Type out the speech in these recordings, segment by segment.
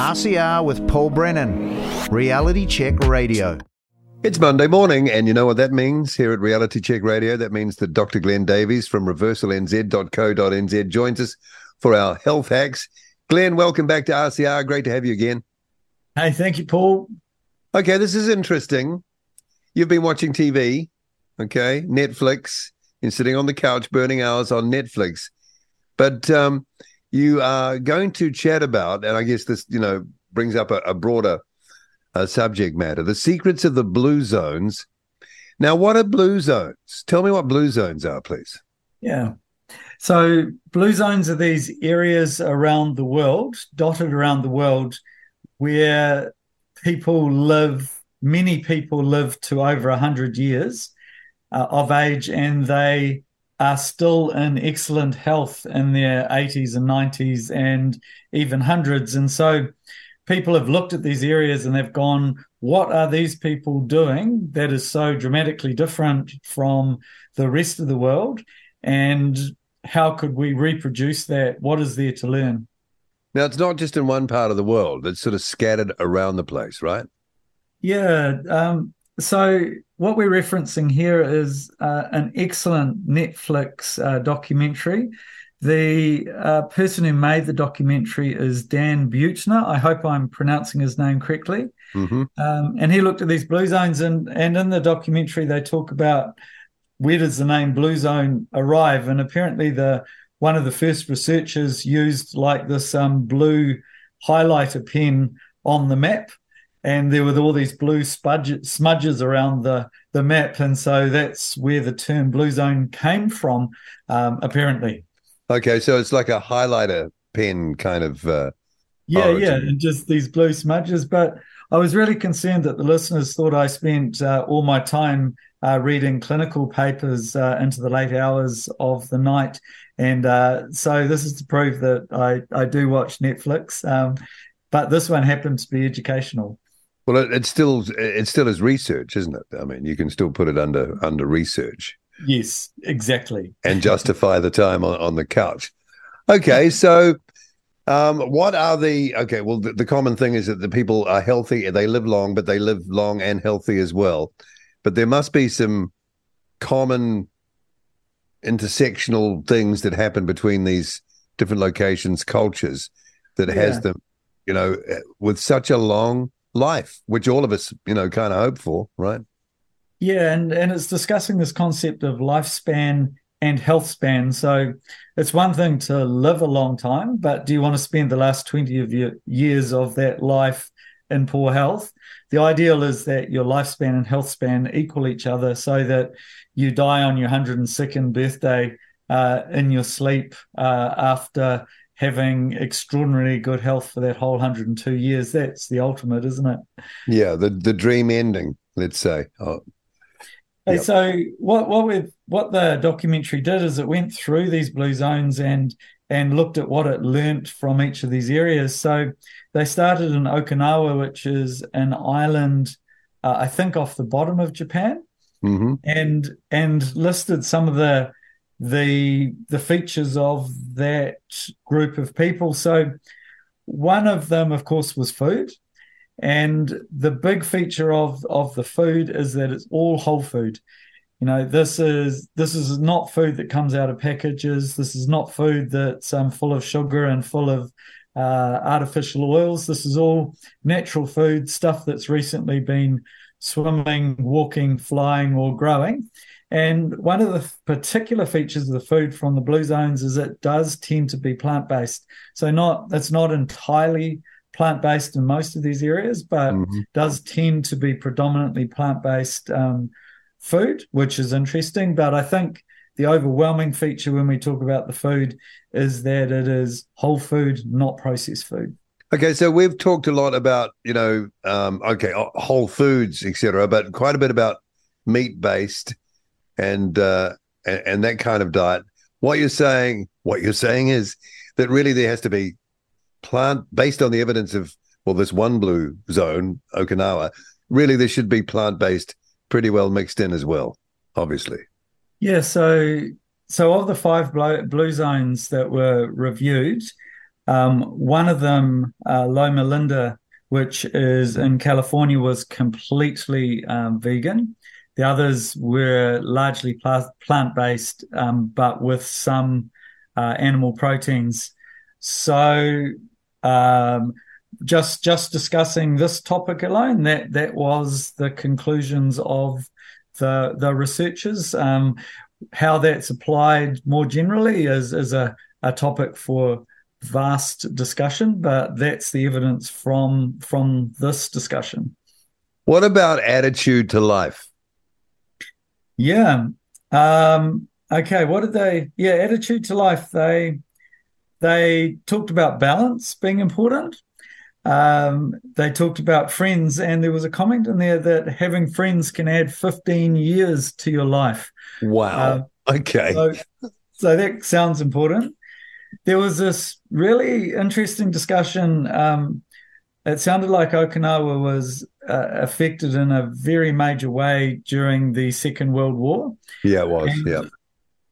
RCR with Paul Brennan, Reality Check Radio. It's Monday morning, and you know what that means here at Reality Check Radio? That means that Dr. Glenn Davies from reversalnz.co.nz joins us for our health hacks. Glenn, welcome back to RCR. Great to have you again. Hey, thank you, Paul. Okay, this is interesting. You've been watching TV, okay, Netflix, and sitting on the couch burning hours on Netflix. But um, you are going to chat about, and I guess this, you know, brings up a, a broader uh, subject matter the secrets of the blue zones. Now, what are blue zones? Tell me what blue zones are, please. Yeah. So, blue zones are these areas around the world, dotted around the world, where people live, many people live to over 100 years uh, of age, and they are still in excellent health in their 80s and 90s and even hundreds. And so people have looked at these areas and they've gone, what are these people doing that is so dramatically different from the rest of the world? And how could we reproduce that? What is there to learn? Now, it's not just in one part of the world, it's sort of scattered around the place, right? Yeah. Um, so what we're referencing here is uh, an excellent Netflix uh, documentary. The uh, person who made the documentary is Dan Buettner. I hope I'm pronouncing his name correctly. Mm-hmm. Um, and he looked at these blue zones, and and in the documentary they talk about where does the name blue zone arrive, and apparently the one of the first researchers used like this um, blue highlighter pen on the map and there were all these blue smudges, smudges around the, the map. And so that's where the term blue zone came from, um, apparently. Okay, so it's like a highlighter pen kind of. Uh, yeah, origin. yeah, and just these blue smudges. But I was really concerned that the listeners thought I spent uh, all my time uh, reading clinical papers uh, into the late hours of the night. And uh, so this is to prove that I, I do watch Netflix. Um, but this one happened to be educational. Well, it, it still it still is research, isn't it? I mean, you can still put it under under research. Yes, exactly. And justify the time on, on the couch. Okay, so um, what are the okay? Well, the, the, common thing is that the people are healthy; they live long, but they live long and healthy as well. But there must be some common intersectional things that happen between these different locations, cultures that yeah. has them, you know, with such a long life, which all of us, you know, kind of hope for, right? Yeah, and and it's discussing this concept of lifespan and health span. So it's one thing to live a long time, but do you want to spend the last 20 of your years of that life in poor health? The ideal is that your lifespan and health span equal each other so that you die on your 102nd birthday uh, in your sleep uh, after having extraordinarily good health for that whole 102 years. That's the ultimate, isn't it? Yeah, the the dream ending, let's say. Oh, yep. So what what we what the documentary did is it went through these blue zones and and looked at what it learnt from each of these areas. So they started in Okinawa, which is an island, uh, I think, off the bottom of Japan, mm-hmm. and and listed some of the the the features of that group of people. So one of them, of course, was food. And the big feature of, of the food is that it's all whole food. You know, this is this is not food that comes out of packages. This is not food that's um, full of sugar and full of uh, artificial oils. This is all natural food, stuff that's recently been swimming, walking, flying, or growing. And one of the particular features of the food from the blue zones is it does tend to be plant based. So not it's not entirely plant based in most of these areas, but mm-hmm. does tend to be predominantly plant based um, food, which is interesting. But I think the overwhelming feature when we talk about the food is that it is whole food, not processed food. Okay, so we've talked a lot about you know, um, okay, whole foods, etc., but quite a bit about meat based and uh, and, and that kind of diet. What you're saying, what you're saying is that really there has to be plant based on the evidence of well, this one blue zone, Okinawa. Really, there should be plant based, pretty well mixed in as well. Obviously. Yeah. So so of the five blue, zones that were reviewed, Um, one of them, uh, Loma Linda, which is in California, was completely um, vegan. The others were largely plant based, um, but with some uh, animal proteins. So, um, just just discussing this topic alone, that that was the conclusions of the the researchers. Um, how that's applied more generally is is a, a topic for vast discussion, but that's the evidence from from this discussion. What about attitude to life? Yeah. Um, okay. What did they? Yeah, attitude to life. They they talked about balance being important. Um, they talked about friends, and there was a comment in there that having friends can add 15 years to your life. Wow. Uh, okay. So, so that sounds important there was this really interesting discussion. Um, it sounded like Okinawa was uh, affected in a very major way during the Second World War. Yeah, it was. And, yeah.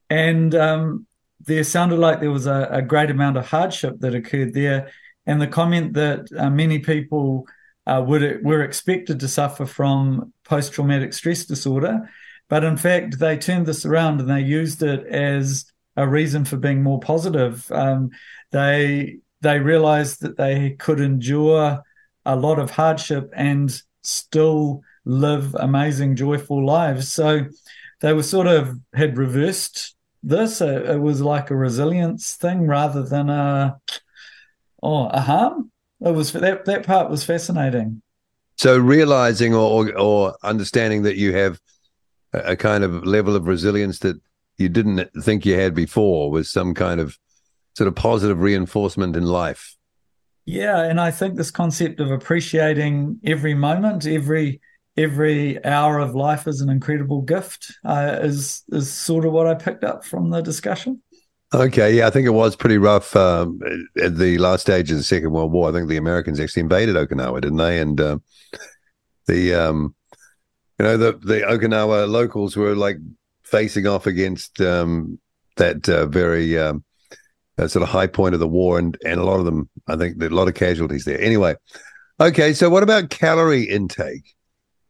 And um, there sounded like there was a, a, great amount of hardship that occurred there. And the comment that uh, many people uh, would were expected to suffer from post traumatic stress disorder. But in fact, they turned this around and they used it as a reason for being more positive. Um, they they realized that they could endure a lot of hardship and still live amazing, joyful lives. So they were sort of had reversed this. It, was like a resilience thing rather than a oh a harm. It was that that part was fascinating. So realizing or or understanding that you have a kind of level of resilience that you didn't think you had before was some kind of sort of positive reinforcement in life. Yeah, and I think this concept of appreciating every moment, every every hour of life is an incredible gift uh, is is sort of what I picked up from the discussion. Okay, yeah, I think it was pretty rough um, at the last stage of the Second World War. I think the Americans actually invaded Okinawa, didn't they? And uh, the um, you know the the Okinawa locals were like facing off against um, that uh, very um, uh, sort of high point of the war, and and a lot of them, I think, there a lot of casualties there. Anyway, okay, so what about calorie intake?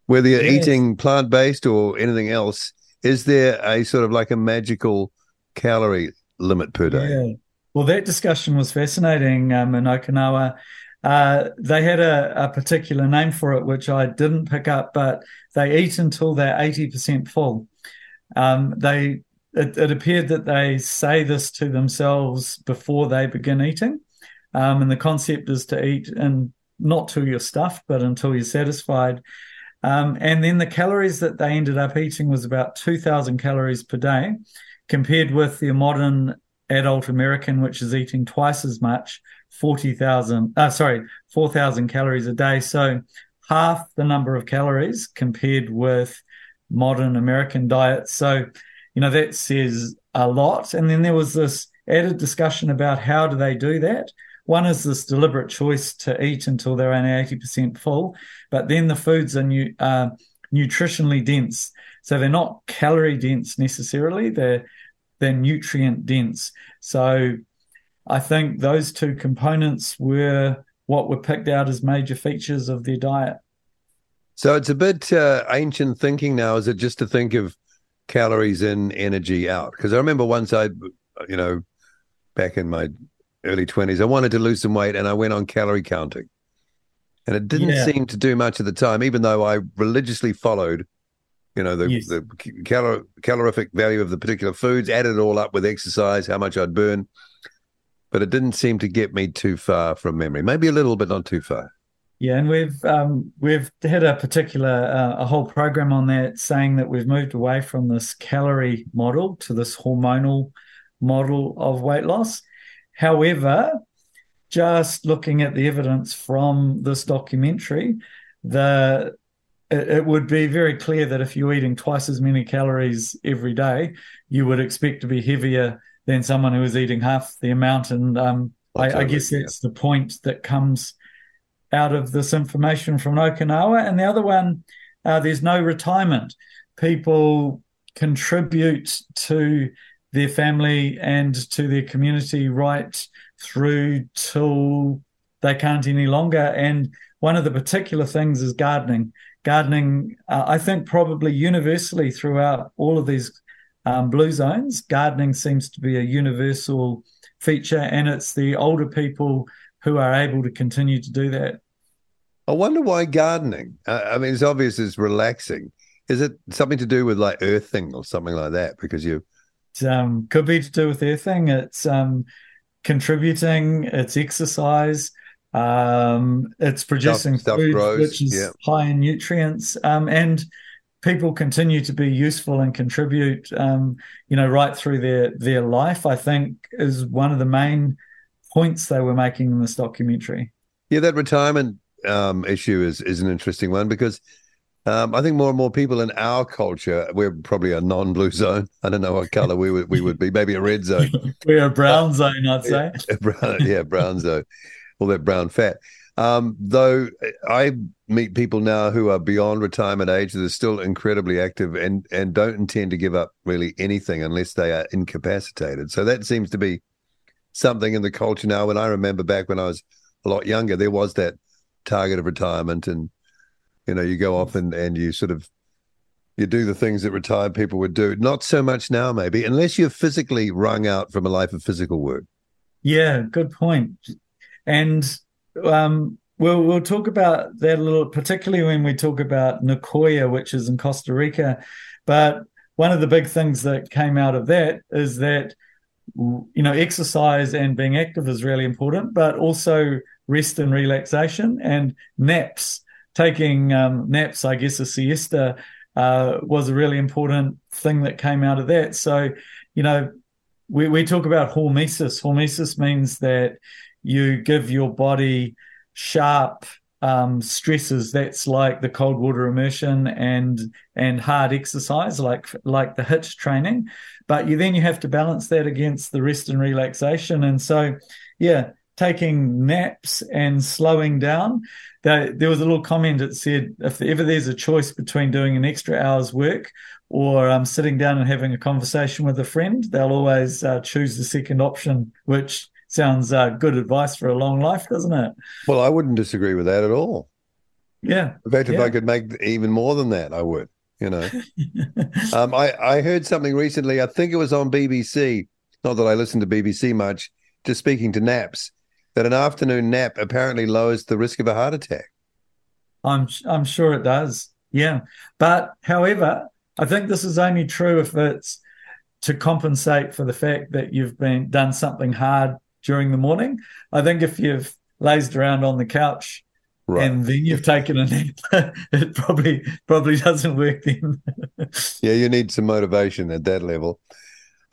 Whether you're yes. eating plant based or anything else, is there a sort of like a magical calorie limit per day? Yeah. Well, that discussion was fascinating um, in Okinawa. Uh, they had a, a, particular name for it, which I didn't pick up, but they eat until they're 80% full. Um, they it, it, appeared that they say this to themselves before they begin eating, um, and the concept is to eat and not till you're stuffed, but until you're satisfied. Um, and then the calories that they ended up eating was about 2,000 calories per day, compared with the modern adult American, which is eating twice as much, 40,000, uh, sorry, 4,000 calories a day. So half the number of calories compared with modern American diets. So, you know, that says a lot. And then there was this added discussion about how do they do that. One is this deliberate choice to eat until they're only 80% full, but then the foods are new, uh, nutritionally dense. So they're not calorie dense necessarily, they're, they're nutrient dense. So I think those two components were what were picked out as major features of their diet. So it's a bit uh, ancient thinking now, is it just to think of calories in, energy out? Because I remember once I, you know, back in my early 20s, I wanted to lose some weight and I went on calorie counting. And it didn't yeah. seem to do much at the time, even though I religiously followed, you know, the, yes. the calor- calorific value of the particular foods, added it all up with exercise, how much I'd burn. But it didn't seem to get me too far from memory. Maybe a little, but not too far. Yeah, and we've um, we've had a particular uh, a whole program on that, saying that we've moved away from this calorie model to this hormonal model of weight loss. However, just looking at the evidence from this documentary, the it, it would be very clear that if you're eating twice as many calories every day, you would expect to be heavier than someone who is eating half the amount. And um, I, I, guess that's the point that comes out of this information from Okinawa. And the other one, uh, there's no retirement. People contribute to their family and to their community right through till they can't any longer. And one of the particular things is gardening. Gardening, uh, I think, probably universally throughout all of these um, blue zones, gardening seems to be a universal feature, and it's the older people who are able to continue to do that. I wonder why gardening. I mean, it's obvious it's relaxing. Is it something to do with like earthing or something like that? Because you um, could be to do with earthing. It's um, contributing. It's exercise. Um, it's producing stuff, food stuff which is yeah. high in nutrients, um, and people continue to be useful and contribute. Um, you know, right through their their life. I think is one of the main points they were making in this documentary. Yeah, that retirement um, issue is is an interesting one because um, I think more and more people in our culture, we're probably a non-blue zone. I don't know what color we would we would be. Maybe a red zone. we're a brown zone, I'd say. Yeah, brown, yeah, brown zone. All that brown fat. Um, though I meet people now who are beyond retirement age that are still incredibly active and and don't intend to give up really anything unless they are incapacitated. So that seems to be something in the culture now. When I remember back when I was a lot younger, there was that target of retirement and you know you go off and and you sort of you do the things that retired people would do not so much now maybe unless you're physically wrung out from a life of physical work yeah good point. point and um, we'll we'll talk about that a little particularly when we talk about Nicoya which is in Costa Rica but one of the big things that came out of that is that you know exercise and being active is really important but also rest and relaxation and naps. Taking um, naps, I guess a siesta uh, was a really important thing that came out of that. So, you know, we, we talk about hormesis. Hormesis means that you give your body sharp um, stresses. That's like the cold water immersion and and hard exercise, like like the HIIT training. But you then you have to balance that against the rest and relaxation. And so, yeah, taking naps and slowing down. There, there was a little comment that said if ever there's a choice between doing an extra hour's work or um, sitting down and having a conversation with a friend, they'll always uh, choose the second option, which sounds uh, good advice for a long life, doesn't it? Well, I wouldn't disagree with that at all. Yeah. In fact, if yeah. I could make even more than that, I would. You know, um, I I heard something recently. I think it was on BBC. Not that I listen to BBC much. Just speaking to naps, that an afternoon nap apparently lowers the risk of a heart attack. I'm I'm sure it does. Yeah, but however, I think this is only true if it's to compensate for the fact that you've been done something hard during the morning. I think if you've lazed around on the couch right. and then you've taken a nap, it probably probably doesn't work then. yeah, you need some motivation at that level.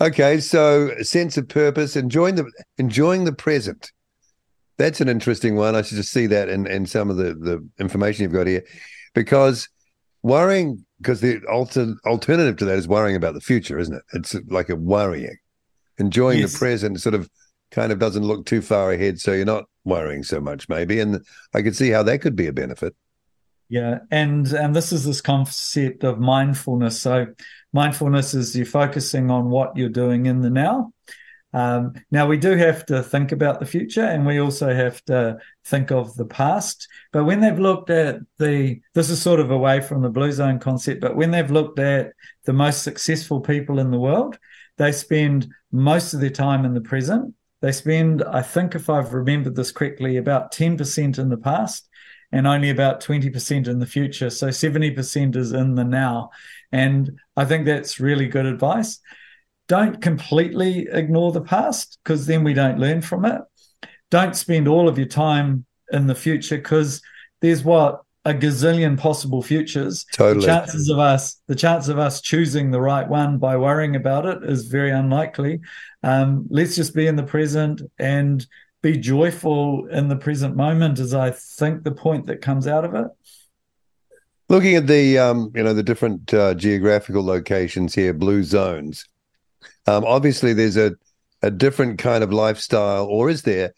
Okay, so sense of purpose, enjoying the enjoying the present. That's an interesting one. I should just see that in, in some of the, the information you've got here. Because worrying, because the alter, alternative to that is worrying about the future, isn't it? It's like a worrying. Enjoying yes. the present sort of kind of doesn't look too far ahead. So you're not worrying so much, maybe. And I could see how that could be a benefit. Yeah, and and this is this concept of mindfulness. So mindfulness is you focusing on what you're doing in the now um, now, we do have to think about the future and we also have to think of the past. But when they've looked at the, this is sort of away from the blue zone concept, but when they've looked at the most successful people in the world, they spend most of their time in the present. They spend, I think, if I've remembered this correctly, about 10% in the past and only about 20% in the future. So 70% is in the now. And I think that's really good advice don't completely ignore the past because then we don't learn from it. Don't spend all of your time in the future because there's what a gazillion possible futures. Totally. The chances of us, the chance of us choosing the right one by worrying about it is very unlikely. Um, let's just be in the present and be joyful in the present moment. Is I think the point that comes out of it. Looking at the um, you know the different uh, geographical locations here, blue zones. Um, obviously, there's a, a different kind of lifestyle, or is there,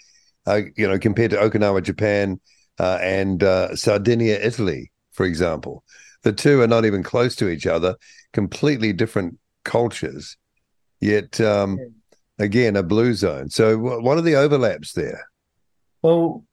uh, you know, compared to Okinawa, Japan, uh, and uh, Sardinia, Italy, for example. The two are not even close to each other, completely different cultures. Yet, um, again a blue zone. So what are the overlaps there? Well,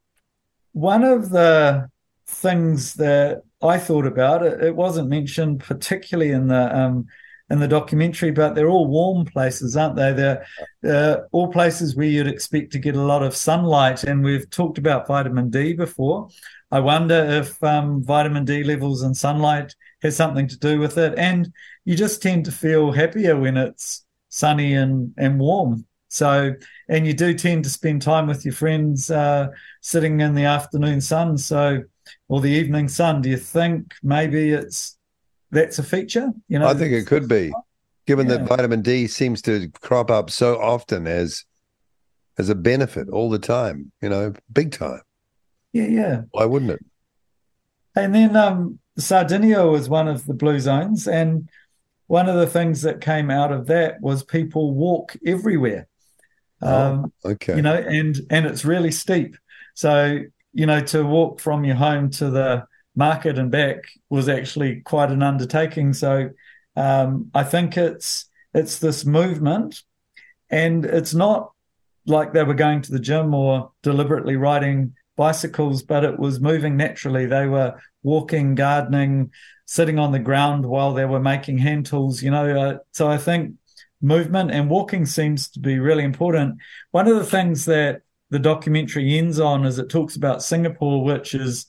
one of the things that I thought about it, it wasn't mentioned particularly in the um, in the documentary, but they're all warm places, aren't they? They're uh, all places where you'd expect to get a lot of sunlight. And we've talked about vitamin D before. I wonder if um, vitamin D levels and sunlight has something to do with it. And you just tend to feel happier when it's sunny and, and warm. So, and you do tend to spend time with your friends uh, sitting in the afternoon sun. So, or the evening sun. Do you think maybe it's that's a feature? You know, I think it could be, given yeah. that vitamin D seems to crop up so often as as a benefit all the time. You know, big time. Yeah, yeah. Why wouldn't it? And then um, Sardinia was one of the blue zones, and one of the things that came out of that was people walk everywhere. Oh, um, okay. You know, and and it's really steep. So you know, to walk from your home to the market and back was actually quite an undertaking. So um, I think it's it's this movement, and it's not like they were going to the gym or deliberately riding bicycles, but it was moving naturally. They were walking, gardening, sitting on the ground while they were making hand tools. You know, uh, so I think movement and walking seems to be really important. One of the things that the documentary ends on is it talks about Singapore, which is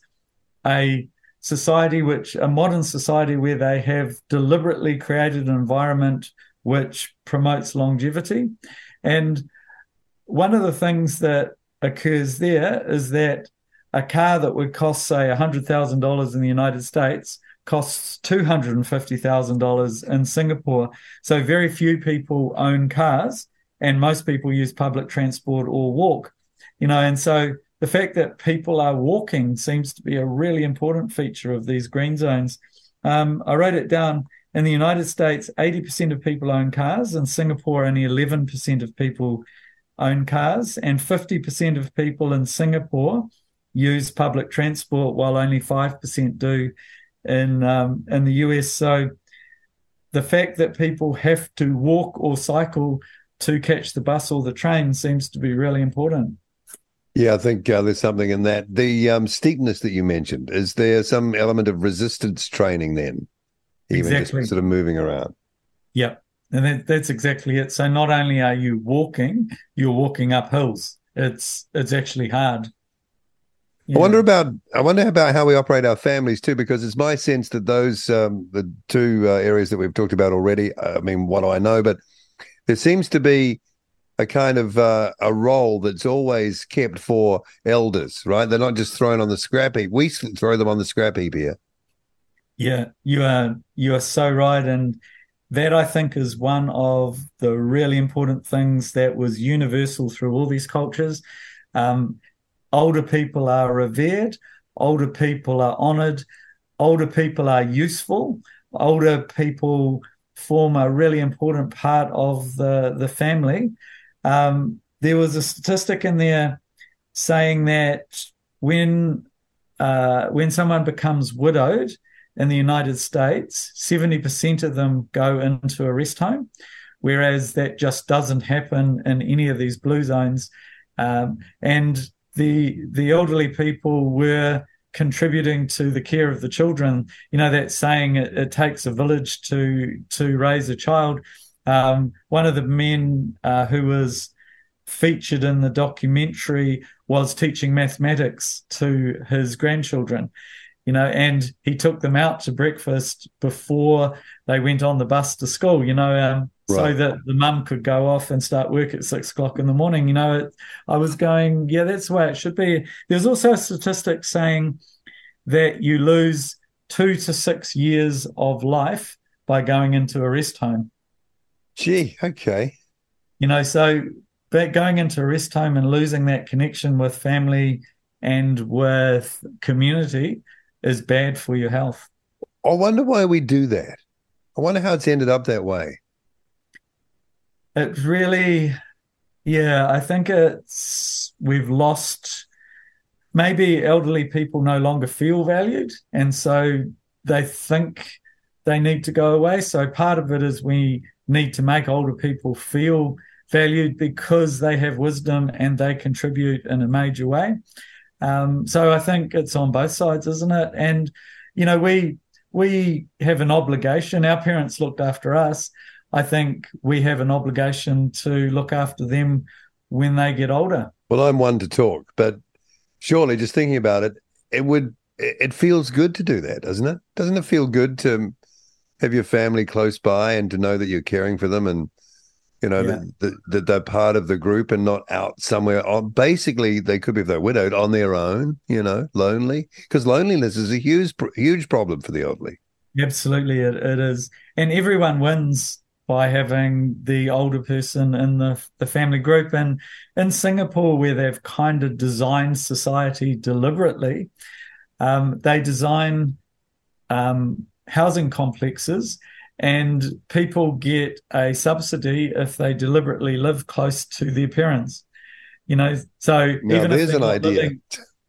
a society which a modern society where they have deliberately created an environment which promotes longevity and one of the things that occurs there is that a car that would cost say $100,000 in the United States costs $250,000 in Singapore so very few people own cars and most people use public transport or walk you know and so the fact that people are walking seems to be a really important feature of these green zones. Um, I wrote it down. In the United States, 80% of people own cars. In Singapore, only 11% of people own cars. And 50% of people in Singapore use public transport, while only 5% do in, um, in the US. So the fact that people have to walk or cycle to catch the bus or the train seems to be really important. Yeah, I think uh, there's something in that. The um, steepness that you mentioned, is there some element of resistance training then? Even exactly. just sort of moving around. Yep. And that, that's exactly it. So not only are you walking, you're walking up hills. It's it's actually hard. Yeah. I wonder about I wonder about how we operate our families too, because it's my sense that those um, the two uh, areas that we've talked about already. I mean, what do I know? But there seems to be a kind of uh, a role that's always kept for elders, right? They're not just thrown on the scrap heap. We throw them on the scrap heap here. Yeah, you are you are so right, and that I think is one of the really important things that was universal through all these cultures. Um, older people are revered, older people are honoured, older people are useful, older people form a really important part of the the family. Um, there was a statistic in there saying that when uh, when someone becomes widowed in the United States, seventy percent of them go into a rest home, whereas that just doesn't happen in any of these blue zones. Um, and the the elderly people were contributing to the care of the children. You know that saying it, it takes a village to to raise a child. Um, one of the men uh, who was featured in the documentary was teaching mathematics to his grandchildren, you know, and he took them out to breakfast before they went on the bus to school, you know, um, right. so that the mum could go off and start work at six o'clock in the morning. You know, it, I was going, yeah, that's the way it should be. There's also a statistic saying that you lose two to six years of life by going into a rest home. Gee, okay. You know, so but going into a rest home and losing that connection with family and with community is bad for your health. I wonder why we do that. I wonder how it's ended up that way. It really, yeah, I think it's we've lost. Maybe elderly people no longer feel valued, and so they think they need to go away. So part of it is we need to make older people feel valued because they have wisdom and they contribute in a major way. Um, so I think it's on both sides, isn't it? And you know, we we have an obligation. Our parents looked after us. I think we have an obligation to look after them when they get older. Well, I'm one to talk, but surely just thinking about it, it would it feels good to do that, doesn't it? Doesn't it feel good to have your family close by and to know that you're caring for them and you know yeah. that, that they're part of the group and not out somewhere on basically they could be if they're widowed on their own you know lonely because loneliness is a huge huge problem for the elderly absolutely it, it is and everyone wins by having the older person in the the family group and in Singapore where they've kind of designed society deliberately um, they design um, housing complexes and people get a subsidy if they deliberately live close to their parents. You know, so now, even if they're an idea.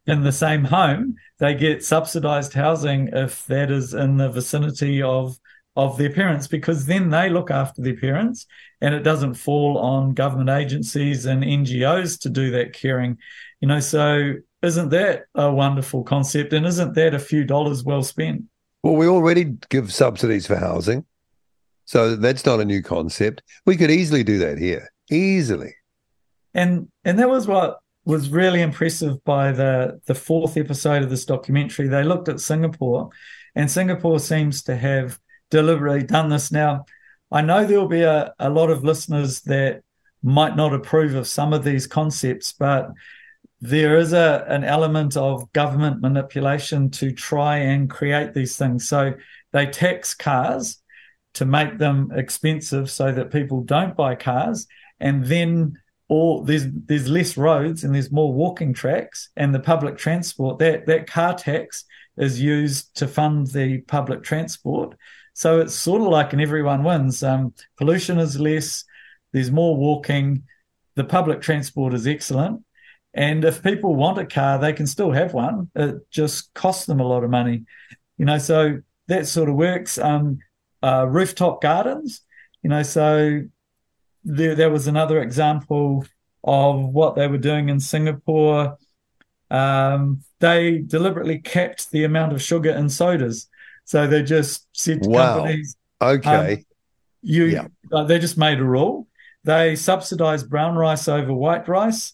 in the same home, they get subsidized housing if that is in the vicinity of of their parents because then they look after their parents and it doesn't fall on government agencies and NGOs to do that caring. You know, so isn't that a wonderful concept and isn't that a few dollars well spent? Well, we already give subsidies for housing. So that's not a new concept. We could easily do that here, easily. And and that was what was really impressive by the the fourth episode of this documentary. They looked at Singapore, and Singapore seems to have deliberately done this. Now, I know there will be a, a lot of listeners that might not approve of some of these concepts, but there is a an element of government manipulation to try and create these things. So they tax cars to make them expensive so that people don't buy cars and then all there's there's less roads and there's more walking tracks and the public transport that that car tax is used to fund the public transport so it's sort of like an everyone wins um, pollution is less there's more walking the public transport is excellent and if people want a car they can still have one it just costs them a lot of money you know so that sort of works um, uh, rooftop gardens. You know, so there, there was another example of what they were doing in Singapore. Um, they deliberately capped the amount of sugar in sodas. So they just said to wow. companies, okay, um, you, yeah. uh, they just made a rule. They subsidized brown rice over white rice.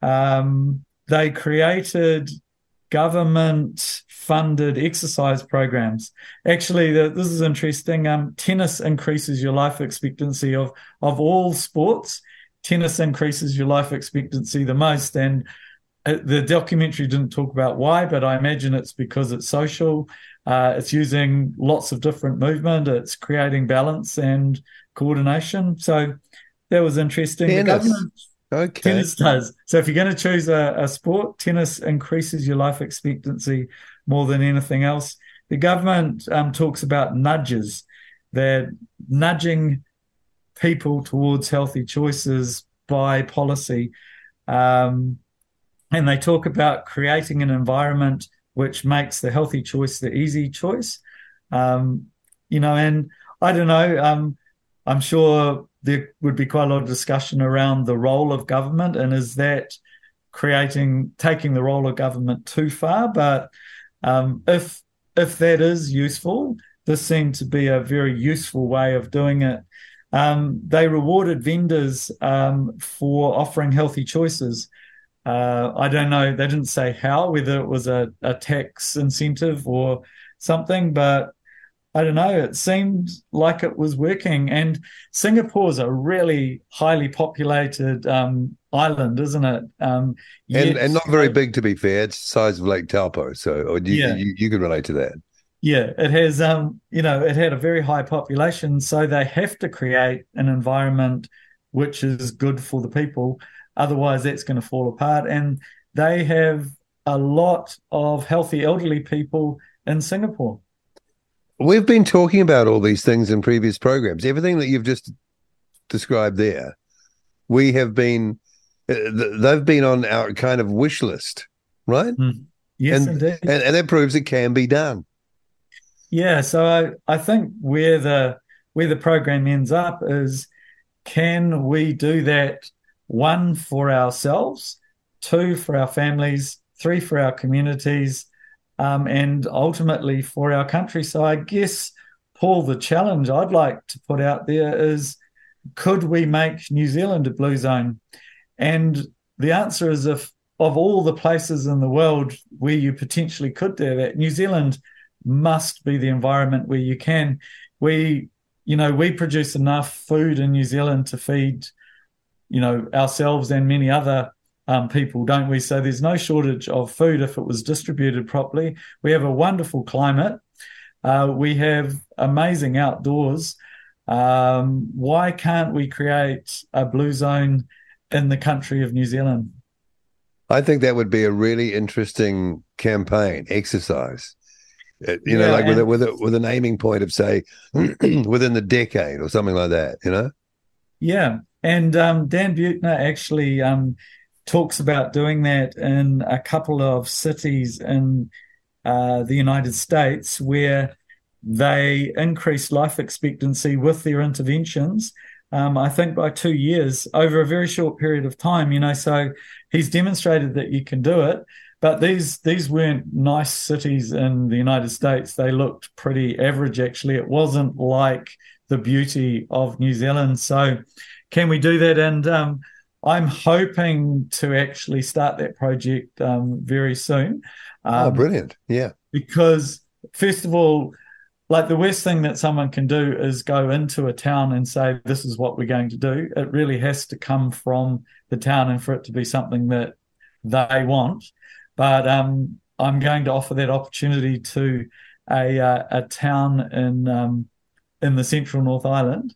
Um, they created government funded exercise programs. Actually, the, this is interesting. Um, tennis increases your life expectancy of of all sports. Tennis increases your life expectancy the most, and uh, the documentary didn't talk about why, but I imagine it's because it's social. Uh, it's using lots of different movement. It's creating balance and coordination. So that was interesting. Tennis. Okay. Tennis does. So if you're going to choose a, a sport, tennis increases your life expectancy more than anything else. The government um, talks about nudges. They're nudging people towards healthy choices by policy. Um, and they talk about creating an environment which makes the healthy choice the easy choice. Um, you know, and I don't know, um, I'm sure there would be quite a lot of discussion around the role of government and is that creating, taking the role of government too far? But um, if if that is useful, this seemed to be a very useful way of doing it. Um, they rewarded vendors um, for offering healthy choices. Uh, I don't know, they didn't say how, whether it was a, a tax incentive or something, but I don't know. It seemed like it was working. And Singapore's a really highly populated um, island, isn't it? Um, yet, and, and not very big, to be fair. It's the size of Lake Taupo, so you, yeah. you, you can relate to that. Yeah, it has. Um, you know, it had a very high population, so they have to create an environment which is good for the people. Otherwise, that's going to fall apart. And they have a lot of healthy elderly people in Singapore. We've been talking about all these things in previous programs. Everything that you've just described there, we have been, uh, they've been on our kind of wish list, right? Mm. Yes, and, indeed. And, and that proves it can be done. Yeah. So I, I think where the, where the program ends up is can we do that one for ourselves, two for our families, three for our communities, um, and ultimately for our country? So I guess, Paul, the challenge I'd like to put out there is could we make New Zealand a blue zone? And the answer is if of all the places in the world where you potentially could do that, New Zealand must be the environment where you can. We, you know, we produce enough food in New Zealand to feed, you know, ourselves and many other um, people, don't we? So there's no shortage of food if it was distributed properly. We have a wonderful climate. Uh, we have amazing outdoors. Um, why can't we create a blue zone in the country of New Zealand? I think that would be a really interesting campaign exercise. Uh, you know, like with a, with a with an aiming point of say within the decade or something like that. You know. Yeah, and um, Dan Buettner actually um, talks about doing that in a couple of cities in uh, the United States where they increase life expectancy with their interventions. Um, I think by two years over a very short period of time. You know, so he's demonstrated that you can do it. But these these weren't nice cities in the United States. They looked pretty average, actually. It wasn't like the beauty of New Zealand. So, can we do that? And um, I'm hoping to actually start that project um, very soon. oh, um, brilliant! Yeah, because first of all, like the worst thing that someone can do is go into a town and say, This is what we're going to do. It really has to come from the town and for it to be something that they want. But um, I'm going to offer that opportunity to a uh, a town in um, in the central North Island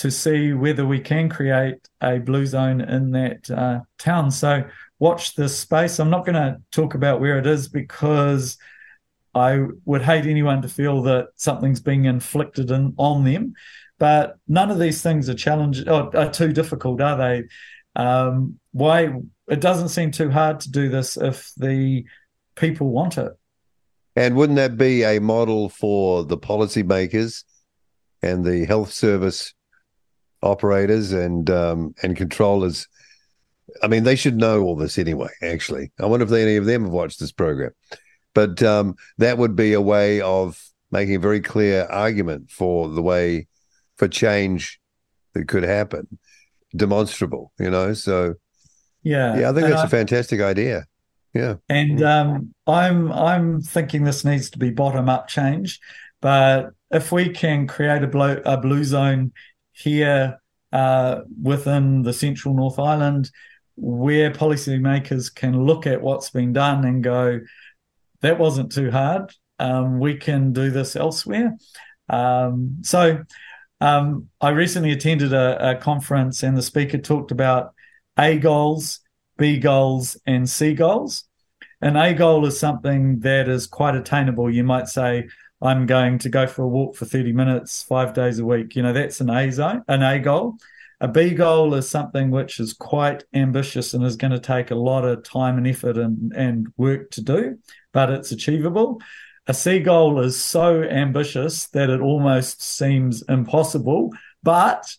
to see whether we can create a blue zone in that uh, town. So watch this space. I'm not going to talk about where it is because I would hate anyone to feel that something's being inflicted in, on them. But none of these things are challenge or are too difficult, are they? Um, why it doesn't seem too hard to do this if the people want it. And wouldn't that be a model for the policymakers and the health service operators and um, and controllers? I mean, they should know all this anyway. Actually, I wonder if any of them have watched this program. But um, that would be a way of making a very clear argument for the way for change that could happen, demonstrable. You know, so yeah, yeah, I think that's I, a fantastic idea. Yeah, and um, I'm I'm thinking this needs to be bottom up change, but if we can create a blue a blue zone here uh, within the central North Island, where policymakers can look at what's been done and go, that wasn't too hard. Um, we can do this elsewhere. Um, so um, I recently attended a, a, conference and the speaker talked about A goals, B goals, and C goals. An A goal is something that is quite attainable. You might say, I'm going to go for a walk for 30 minutes, five days a week. You know, that's an A zone, an A goal. A B goal is something which is quite ambitious and is going to take a lot of time and effort and, and work to do, but it's achievable. A C goal is so ambitious that it almost seems impossible, but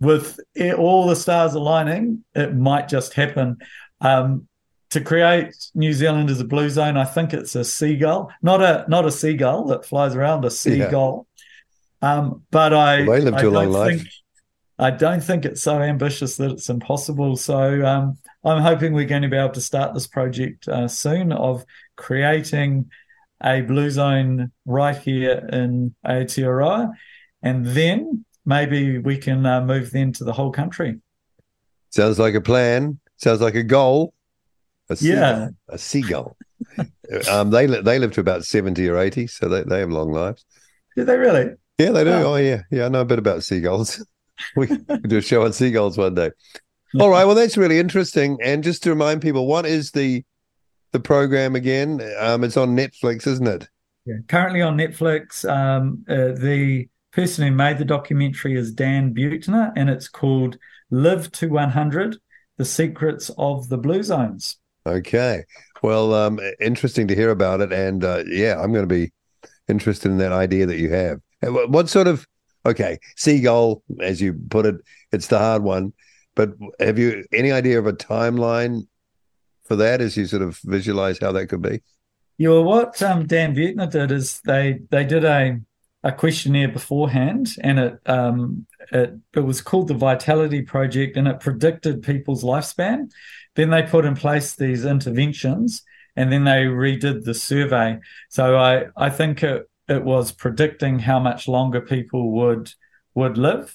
with all the stars aligning, it might just happen. Um, to create New Zealand as a blue zone, I think it's a seagull, not a not a seagull that flies around, a seagull. Yeah. Um, but I, well, they live to a long life. Think, I don't think it's so ambitious that it's impossible. So um, I'm hoping we're going to be able to start this project uh, soon of creating a blue zone right here in Aotearoa, and then maybe we can uh, move then to the whole country. Sounds like a plan. Sounds like a goal. A seagull, yeah, a seagull. um, they they live to about seventy or eighty, so they, they have long lives. Do they really? Yeah, they do. Oh, oh yeah, yeah. I know a bit about seagulls. we do a show on seagulls one day. All right. Well, that's really interesting. And just to remind people, what is the the program again? Um, it's on Netflix, isn't it? Yeah, currently on Netflix. Um, uh, the person who made the documentary is Dan Buettner, and it's called "Live to 100: The Secrets of the Blue Zones." Okay. Well, um, interesting to hear about it, and uh, yeah, I'm going to be interested in that idea that you have. What sort of okay, seagull, as you put it, it's the hard one. But have you any idea of a timeline for that as you sort of visualize how that could be? Yeah, well, what um, Dan Buettner did is they they did a a questionnaire beforehand, and it um, it it was called the Vitality Project, and it predicted people's lifespan. Then they put in place these interventions, and then they redid the survey. So I I think it it was predicting how much longer people would would live.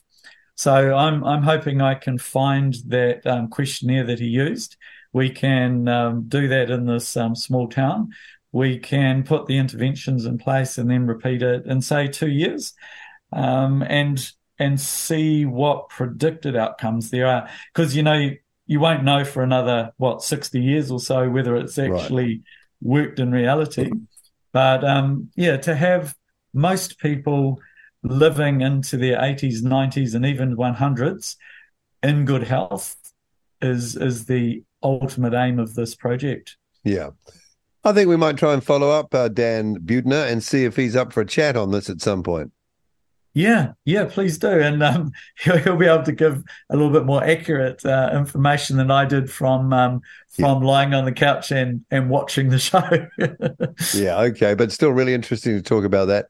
So I'm I'm hoping I can find that um, questionnaire that he used. We can um, do that in this um, small town we can put the interventions in place and then repeat it in say two years um, and and see what predicted outcomes there are. Because you know you, won't know for another what 60 years or so whether it's actually right. worked in reality. But um, yeah to have most people living into their 80s 90s and even 100s in good health is is the ultimate aim of this project. Yeah I think we might try and follow up uh, Dan Buettner and see if he's up for a chat on this at some point. Yeah, yeah, please do, and um, he'll, he'll, be able to give a little bit more accurate uh, information than I did from um, from yeah. lying on the couch and and watching the show. yeah, okay, but still really interesting to talk about that.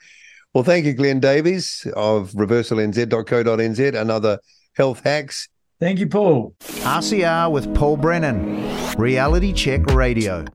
Well, thank you, Glenn Davies of reversalnz.co.nz, another health hacks. Thank you, Paul. RCR with Paul Brennan, Reality Check Radio.